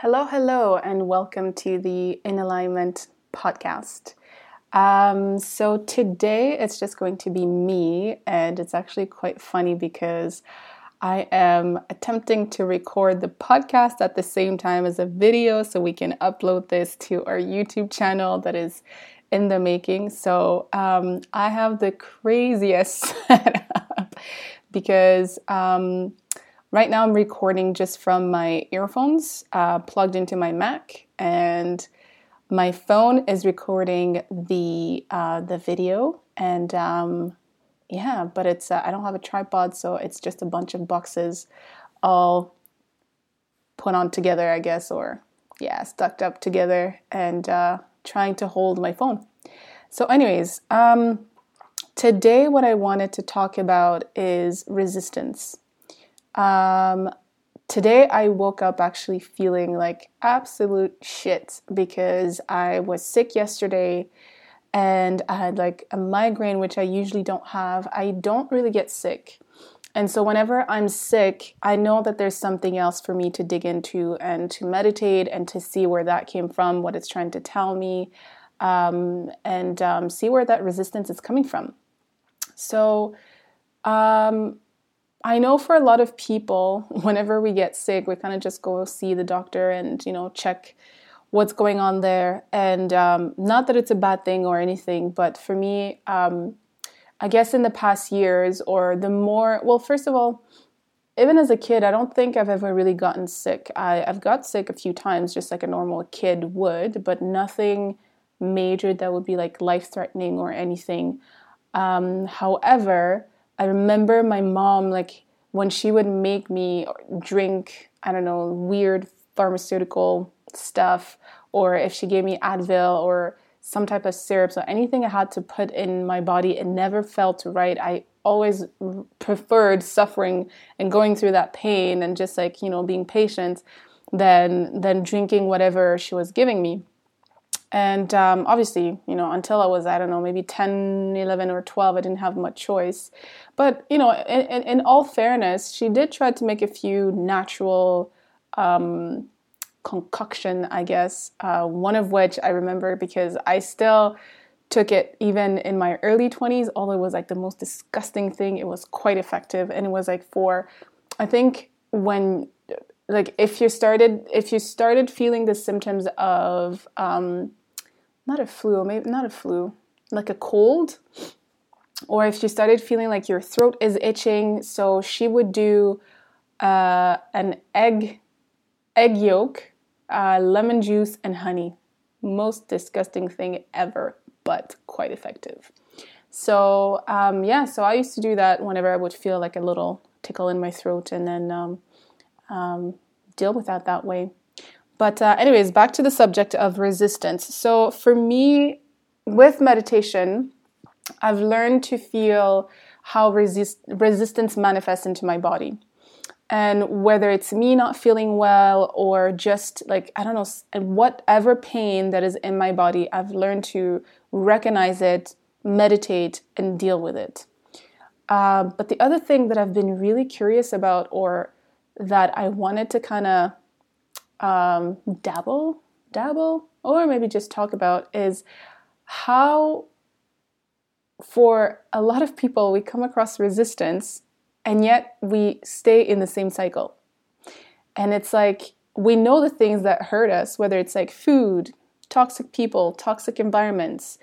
Hello, hello, and welcome to the In Alignment podcast. Um, so today it's just going to be me, and it's actually quite funny because I am attempting to record the podcast at the same time as a video so we can upload this to our YouTube channel that is in the making. So um, I have the craziest setup because. Um, Right now, I'm recording just from my earphones uh, plugged into my Mac, and my phone is recording the uh, the video. And um, yeah, but it's uh, I don't have a tripod, so it's just a bunch of boxes all put on together, I guess, or yeah, stuck up together, and uh, trying to hold my phone. So, anyways, um, today what I wanted to talk about is resistance. Um, today I woke up actually feeling like absolute shit because I was sick yesterday and I had like a migraine, which I usually don't have. I don't really get sick. And so, whenever I'm sick, I know that there's something else for me to dig into and to meditate and to see where that came from, what it's trying to tell me, um, and um, see where that resistance is coming from. So, um, I know for a lot of people, whenever we get sick, we kind of just go see the doctor and, you know, check what's going on there. And um, not that it's a bad thing or anything, but for me, um, I guess in the past years, or the more, well, first of all, even as a kid, I don't think I've ever really gotten sick. I, I've got sick a few times, just like a normal kid would, but nothing major that would be like life threatening or anything. Um, however, I remember my mom, like, when she would make me drink, I don't know, weird pharmaceutical stuff, or if she gave me Advil or some type of syrup, so anything I had to put in my body, it never felt right. I always preferred suffering and going through that pain and just like, you know, being patient than than drinking whatever she was giving me. And um, obviously, you know, until I was, I don't know, maybe 10, 11, or 12, I didn't have much choice. But, you know, in, in, in all fairness, she did try to make a few natural um, concoction, I guess. Uh, one of which I remember because I still took it even in my early 20s, although it was like the most disgusting thing. It was quite effective. And it was like for, I think, when like if you started if you started feeling the symptoms of um, not a flu maybe not a flu. Like a cold? Or if you started feeling like your throat is itching so she would do uh, an egg egg yolk uh, lemon juice and honey. Most disgusting thing ever but quite effective. So um, yeah so i used to do that whenever i would feel like a little tickle in my throat and then um, um, deal with that that way. But, uh, anyways, back to the subject of resistance. So, for me, with meditation, I've learned to feel how resist- resistance manifests into my body. And whether it's me not feeling well or just like, I don't know, whatever pain that is in my body, I've learned to recognize it, meditate, and deal with it. Uh, but the other thing that I've been really curious about or that I wanted to kind of um, dabble, dabble, or maybe just talk about is how, for a lot of people, we come across resistance and yet we stay in the same cycle. And it's like we know the things that hurt us, whether it's like food, toxic people, toxic environments,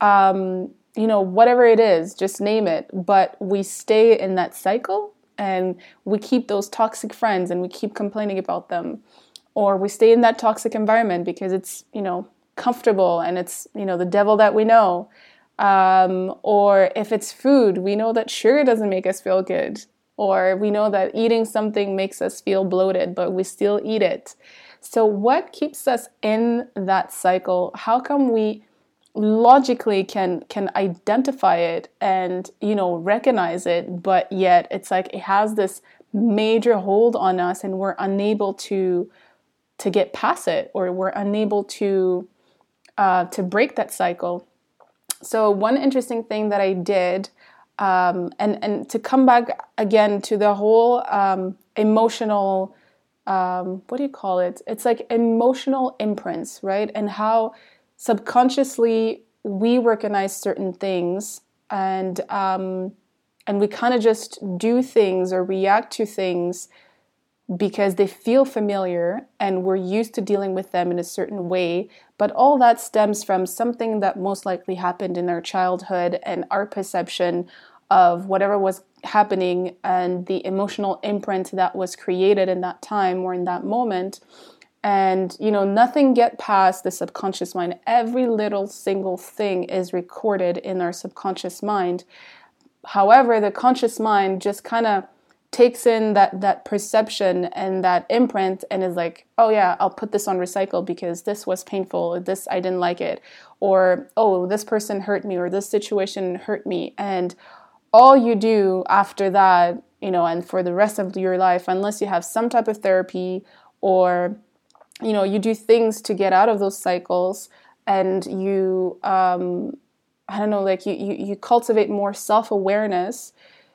um, you know, whatever it is, just name it. But we stay in that cycle and we keep those toxic friends and we keep complaining about them or we stay in that toxic environment because it's you know comfortable and it's you know the devil that we know. Um, or if it's food we know that sugar doesn't make us feel good. Or we know that eating something makes us feel bloated but we still eat it. So what keeps us in that cycle? How come we logically can can identify it and you know recognize it but yet it's like it has this major hold on us and we're unable to to get past it or we're unable to uh, to break that cycle so one interesting thing that i did um, and and to come back again to the whole um, emotional um, what do you call it? It's like emotional imprints, right? And how subconsciously we recognize certain things and um, and we kind of just do things or react to things because they feel familiar and we're used to dealing with them in a certain way. But all that stems from something that most likely happened in our childhood and our perception of whatever was happening and the emotional imprint that was created in that time or in that moment. And, you know, nothing get past the subconscious mind. Every little single thing is recorded in our subconscious mind. However, the conscious mind just kind of takes in that that perception and that imprint and is like oh yeah i'll put this on recycle because this was painful. This i didn't like it. Or oh this person hurt me or this situation hurt me. And all you do after that you know and for the rest of your life unless you have some type of therapy or you know you do things to get out of those cycles and you um i don't know like you you, you cultivate more self-awareness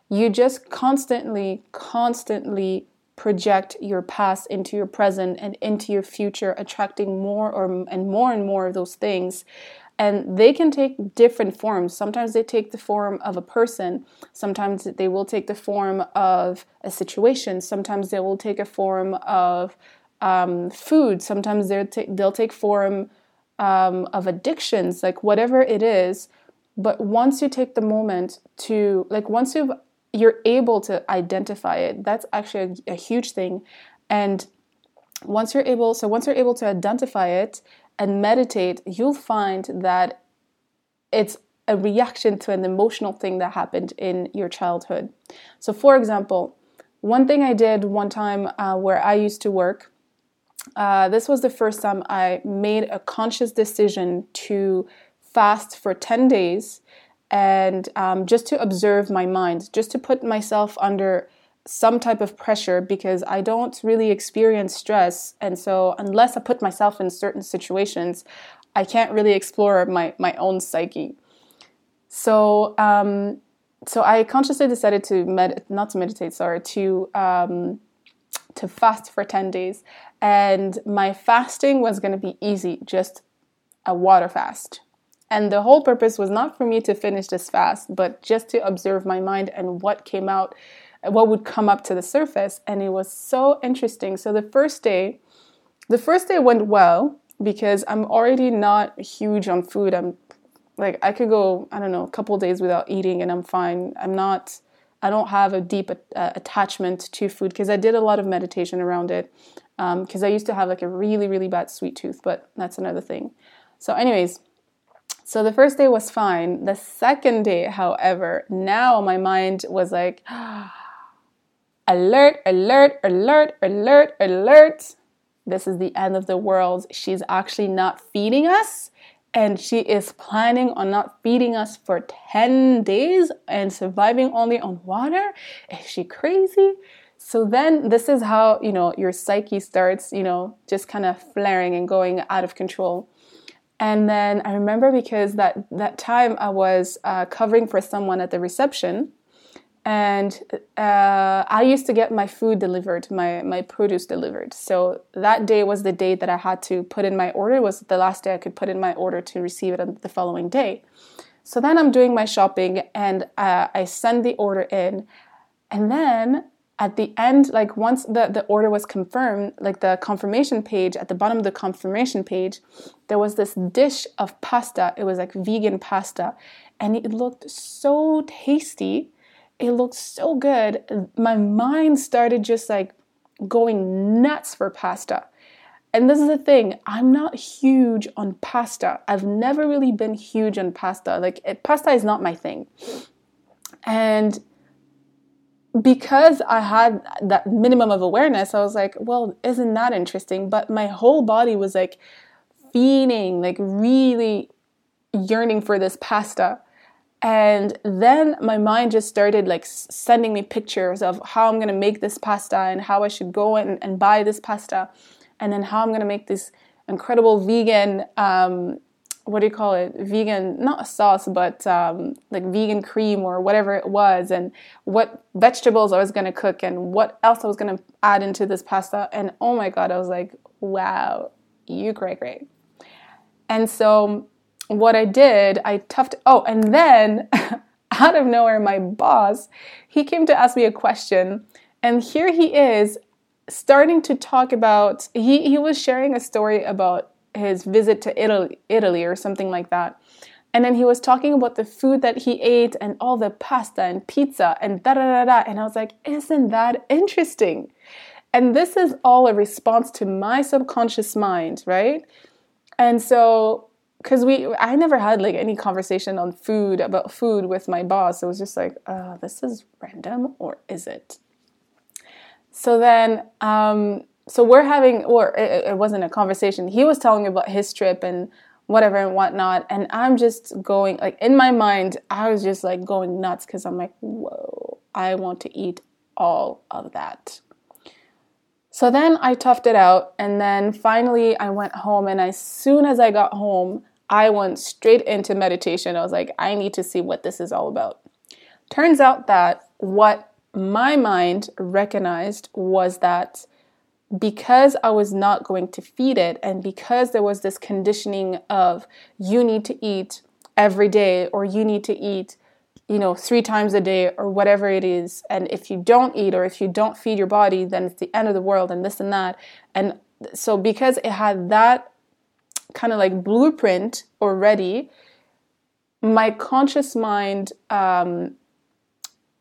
you just constantly, constantly project your past into your present and into your future, attracting more or and more and more of those things. And they can take different forms. Sometimes they take the form of a person. Sometimes they will take the form of a situation. Sometimes they will take a form of um, food. Sometimes they'll, ta- they'll take form um, of addictions, like whatever it is. But once you take the moment to, like, once you've you're able to identify it. That's actually a, a huge thing. And once you're able, so once you're able to identify it and meditate, you'll find that it's a reaction to an emotional thing that happened in your childhood. So, for example, one thing I did one time uh, where I used to work, uh, this was the first time I made a conscious decision to fast for 10 days and um, just to observe my mind, just to put myself under some type of pressure because I don't really experience stress. And so, unless I put myself in certain situations, I can't really explore my, my own psyche. So, um, so I consciously decided to med not to meditate, sorry, to um, to fast for ten days, and my fasting was going to be easy, just a water fast. And the whole purpose was not for me to finish this fast, but just to observe my mind and what came out, what would come up to the surface. And it was so interesting. So the first day, the first day went well because I'm already not huge on food. I'm like, I could go, I don't know, a couple days without eating and I'm fine. I'm not, I don't have a deep uh, attachment to food because I did a lot of meditation around it. Because um, I used to have like a really, really bad sweet tooth, but that's another thing. So, anyways, so the first day was fine. The second day, however, now my mind was like, alert, alert, alert, alert, alert. This is the end of the world. She's actually not feeding us. And she is planning on not feeding us for 10 days and surviving only on water. Is she crazy? So then this is how, you know, your psyche starts, you know, just kind of flaring and going out of control. And then I remember because that that time I was uh, covering for someone at the reception, and uh, I used to get my food delivered, my my produce delivered. So that day was the day that I had to put in my order. It was the last day I could put in my order to receive it the following day. So then I'm doing my shopping and uh, I send the order in, and then at the end, like once the, the order was confirmed, like the confirmation page, at the bottom of the confirmation page, there was this dish of pasta. It was like vegan pasta. And it looked so tasty. It looked so good. My mind started just like going nuts for pasta. And this is the thing, I'm not huge on pasta. I've never really been huge on pasta. Like, it, pasta is not my thing. And because I had that minimum of awareness, I was like, well, isn't that interesting? But my whole body was like feeling, like really yearning for this pasta. And then my mind just started like sending me pictures of how I'm gonna make this pasta and how I should go and, and buy this pasta, and then how I'm gonna make this incredible vegan um, what do you call it? Vegan not a sauce but um, like vegan cream or whatever it was and what vegetables i was going to cook and what else i was going to add into this pasta and oh my god i was like wow you great great. And so what i did i toughed oh and then out of nowhere my boss he came to ask me a question and here he is starting to talk about he, he was sharing a story about his visit to Italy, Italy or something like that. And then he was talking about the food that he ate and all the pasta and pizza and da da da da. And I was like, isn't that interesting? And this is all a response to my subconscious mind, right? And so, because we, I never had like any conversation on food about food with my boss. It was just like, uh, this is random or is it? So then, um, so we're having, or it, it wasn't a conversation. He was telling me about his trip and whatever and whatnot. And I'm just going, like, in my mind, I was just like going nuts because I'm like, whoa, I want to eat all of that. So then I toughed it out. And then finally I went home. And as soon as I got home, I went straight into meditation. I was like, I need to see what this is all about. Turns out that what my mind recognized was that because I was not going to feed it, and because there was this conditioning of you need to eat every day, or you need to eat, you know, three times a day, or whatever it is, and if you don't eat or if you don't feed your body, then it's the end of the world, and this and that. And so, because it had that kind of like blueprint already, my conscious mind um,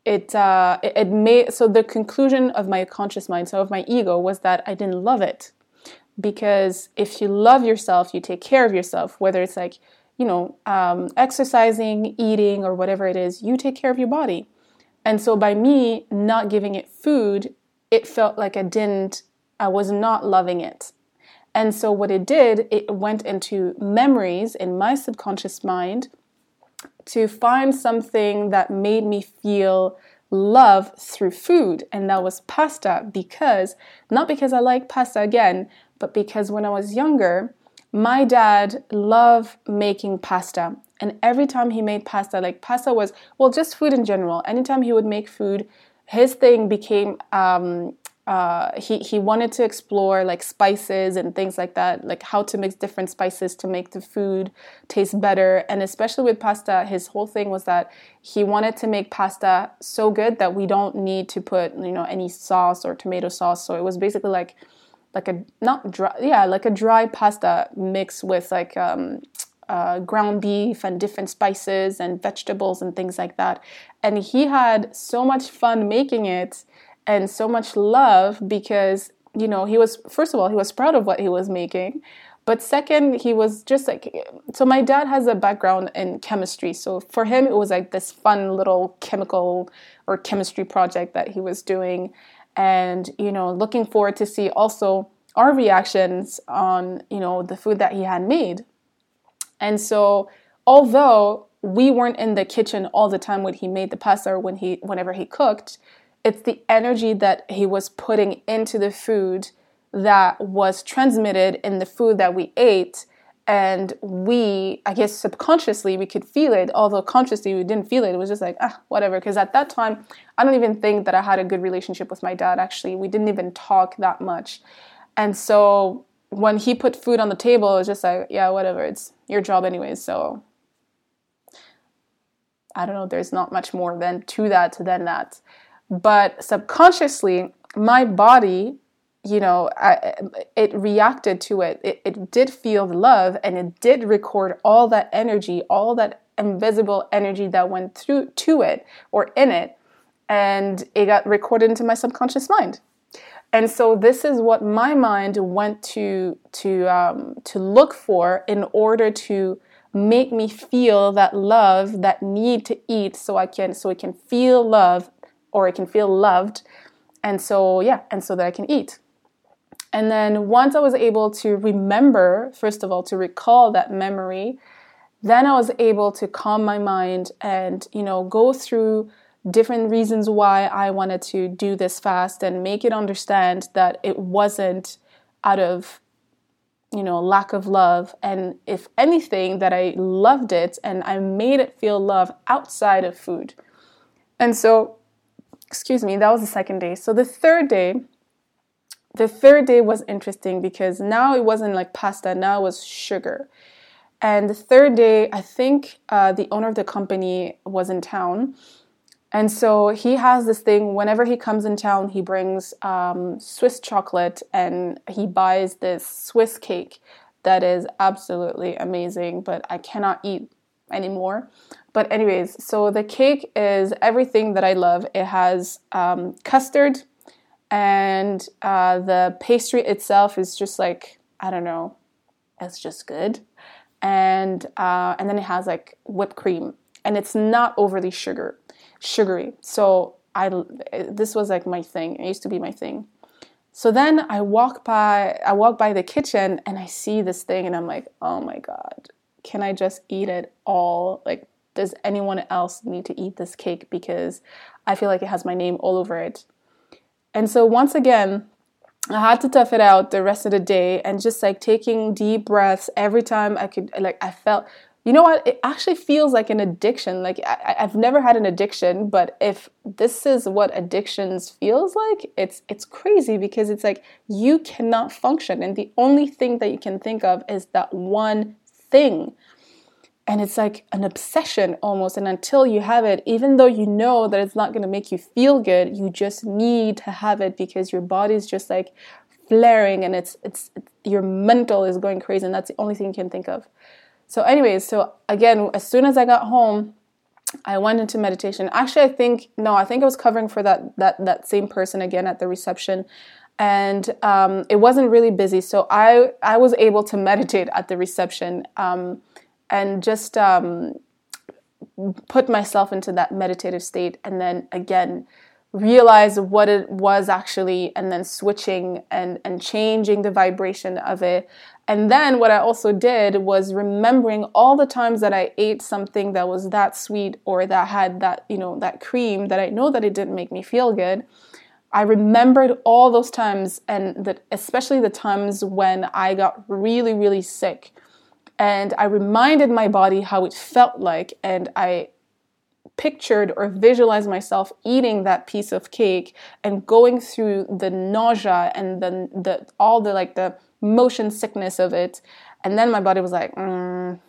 it uh, it, made so the conclusion of my conscious mind, so of my ego, was that I didn't love it because if you love yourself, you take care of yourself. Whether it's like you know um, exercising, eating, or whatever it is, you take care of your body. And so by me not giving it food, it felt like I didn't, I was not loving it. And so what it did, it went into memories in my subconscious mind to find something that made me feel love through food, and that was pasta because not because I like pasta again, but because when I was younger, my dad loved making pasta. And every time he made pasta, like pasta was, well, just food in general, anytime he would make food, his thing became um, uh, he he wanted to explore like spices and things like that, like how to mix different spices to make the food taste better. And especially with pasta, his whole thing was that he wanted to make pasta so good that we don't need to put you know any sauce or tomato sauce. So it was basically like like a not dry yeah like a dry pasta mixed with like um, uh, ground beef and different spices and vegetables and things like that. And he had so much fun making it and so much love because you know he was first of all he was proud of what he was making but second he was just like so my dad has a background in chemistry. So for him it was like this fun little chemical or chemistry project that he was doing. And you know looking forward to see also our reactions on you know the food that he had made. And so although we weren't in the kitchen all the time when he made the pasta or when he whenever he cooked it's the energy that he was putting into the food that was transmitted in the food that we ate. And we i guess subconsciously we could feel it although consciously we didn't feel it. It was just like ah whatever. Because at that time i don't even think that i had a good relationship with my dad actually. We didn't even talk that much. And so when he put food on the table it was just like yeah whatever. It's your job anyways. So i don't know. There's not much more than to that than that but subconsciously my body you know I, it reacted to it. it it did feel the love and it did record all that energy all that invisible energy that went through to it or in it and it got recorded into my subconscious mind and so this is what my mind went to to um, to look for in order to make me feel that love that need to eat so i can so i can feel love or I can feel loved. And so, yeah, and so that I can eat. And then once I was able to remember, first of all, to recall that memory, then I was able to calm my mind and, you know, go through different reasons why I wanted to do this fast and make it understand that it wasn't out of you know, lack of love. And if anything, that I loved it and I made it feel love outside of food. And so, excuse me, that was the second day. So the third day, the third day was interesting because now it wasn't like pasta, now it was sugar. And the third day, I think uh, the owner of the company was in town. And so he has this thing whenever he comes in town, he brings um, Swiss chocolate and he buys this Swiss cake that is absolutely amazing, but I cannot eat anymore. But, anyways, so the cake is everything that I love. It has um, custard, and uh, the pastry itself is just like, I don't know, it's just good and uh, and then it has like whipped cream, and it's not overly sugar sugary. So I this was like my thing. It used to be my thing. So then I walk by I walk by the kitchen and I see this thing and I'm like, "Oh my god. Can I just eat it all? Like does anyone else need to eat this cake because I feel like it has my name all over it?" And so once again, I had to tough it out the rest of the day and just like taking deep breaths every time I could, like, I felt, you know what? It actually feels like an addiction. Like, I, have never had an addiction, but if this is what addictions feels like, it's, it's crazy because it's like you cannot function. And the only thing that you can think of is that one thing and it's like an obsession almost. And until you have it even though you know that it's not going to make you feel good you just need to have it because your body's just like flaring and it's, it's it's your mental is going crazy and that's the only thing you can think of. So anyways so again as soon as i got home i went into meditation. Actually i think no i think i was covering for that that that same person again at the reception. And um, it wasn't really busy. So i i was able to meditate at the reception. Um, and just um, put myself into that meditative state and then again realize what it was actually and then switching and and changing the vibration of it. And then what i also did was remembering all the times that i ate something that was that sweet or that had that you know that cream that i know that it didn't make me feel good. I remembered all those times and that especially the times when i got really really sick and I reminded my body how it felt like, and I pictured or visualized myself eating that piece of cake and going through the nausea and the, the all the like the motion sickness of it. And then my body was like mm,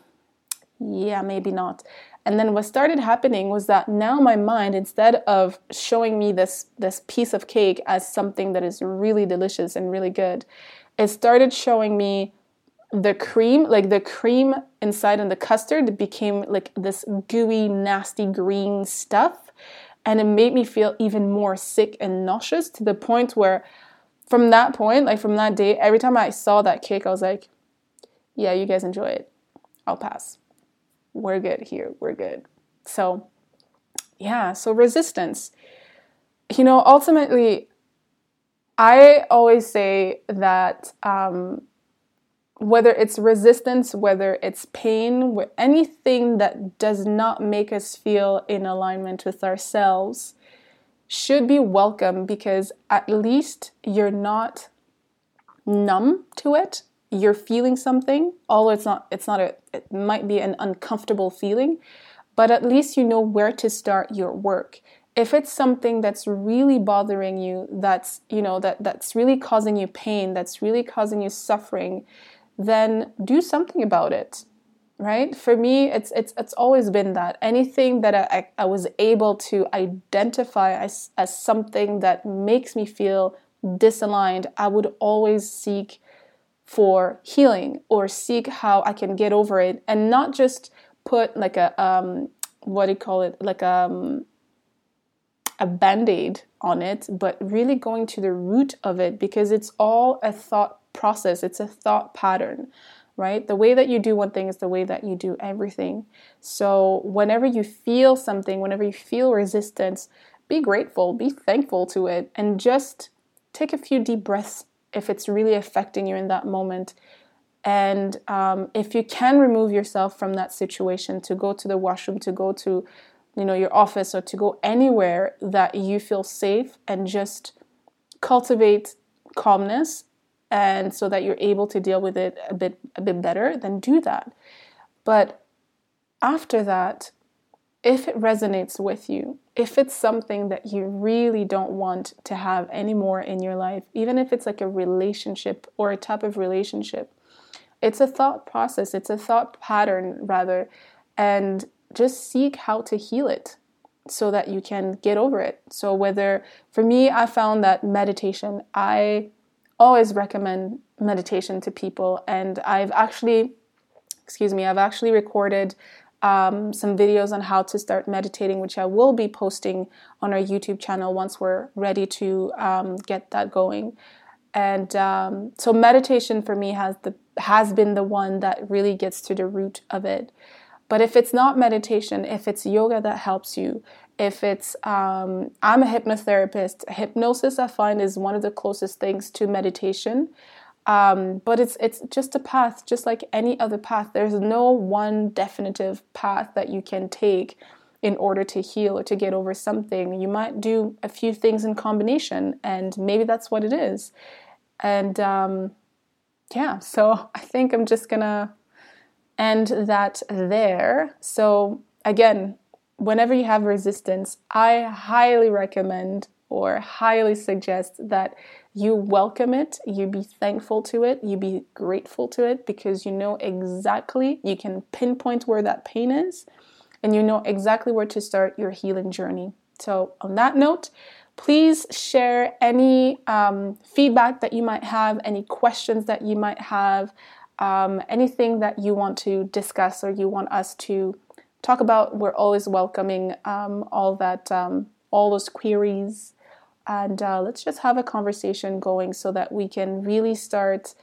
yeah maybe not. And then what started happening was that now my mind instead of showing me this this piece of cake as something that is really delicious and really good it started showing me the cream, like the cream inside and the custard became like this gooey, nasty green stuff. And it made me feel even more sick and nauseous to the point where, from that point, like from that day, every time I saw that cake, I was like, yeah, you guys enjoy it. I'll pass. We're good here. We're good. So, yeah, so resistance. You know, ultimately, I always say that um, whether it's resistance, whether it's pain, anything that does not make us feel in alignment with ourselves should be welcome because at least you're not numb to it. You're feeling something, although it's not it's not a it might be an uncomfortable feeling, but at least you know where to start your work. If it's something that's really bothering you, that's you know that that's really causing you pain, that's really causing you suffering, then do something about it right? For me it's it's it's always been that. Anything that i, I was able to identify as, as something that makes me feel disaligned i would always seek for healing or seek how i can get over it and not just put like a um what do you call it? Like um a band-aid on it but really going to the root of it because it's all a thought process, it's a thought pattern, right? The way that you do one thing is the way that you do everything. So, whenever you feel something, whenever you feel resistance, be grateful, be thankful to it, and just take a few deep breaths if it's really affecting you in that moment. And um, if you can remove yourself from that situation to go to the washroom, to go to you know your office or to go anywhere that you feel safe and just cultivate calmness and so that you're able to deal with it a bit a bit better, then do that. But after that, if it resonates with you, if it's something that you really don't want to have anymore in your life, even if it's like a relationship or a type of relationship, it's a thought process, it's a thought pattern rather, and just seek how to heal it so that you can get over it. So, whether for me, I found that meditation, I always recommend meditation to people, and I've actually, excuse me, I've actually recorded um, some videos on how to start meditating, which I will be posting on our YouTube channel once we're ready to um, get that going. And um, so meditation for me has the has been the one that really gets to the root of it. But if it's not meditation, if it's yoga that helps you, if it's um, I'm a hypnotherapist, hypnosis I find is one of the closest things to meditation. Um, but it's it's just a path, just like any other path. There's no one definitive path that you can take in order to heal or to get over something. You might do a few things in combination, and maybe that's what it is. And um, yeah, so I think I'm just gonna end that there. So again, whenever you have resistance, I highly recommend or highly suggest that you welcome it, you be thankful to it, you be grateful to it because you know exactly, you can pinpoint where that pain is, and you know exactly where to start your healing journey. So, on that note, please share any um, feedback that you might have, any questions that you might have, um, anything that you want to discuss or you want us to talk about. We're always welcoming um, all that, um, all those queries and uh, let's just have a conversation going so that we can really start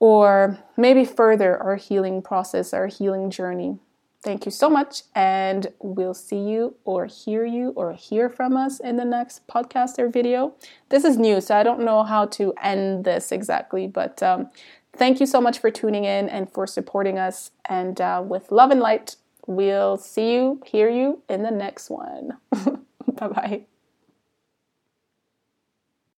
or maybe further our healing process, our healing journey. Thank you so much, and we'll see you or hear you or hear from us in the next podcast or video. This is new, so I don't know how to end this exactly, but um, thank you so much for tuning in and for supporting us. And uh, with love and light, we'll see you, hear you in the next one. bye bye.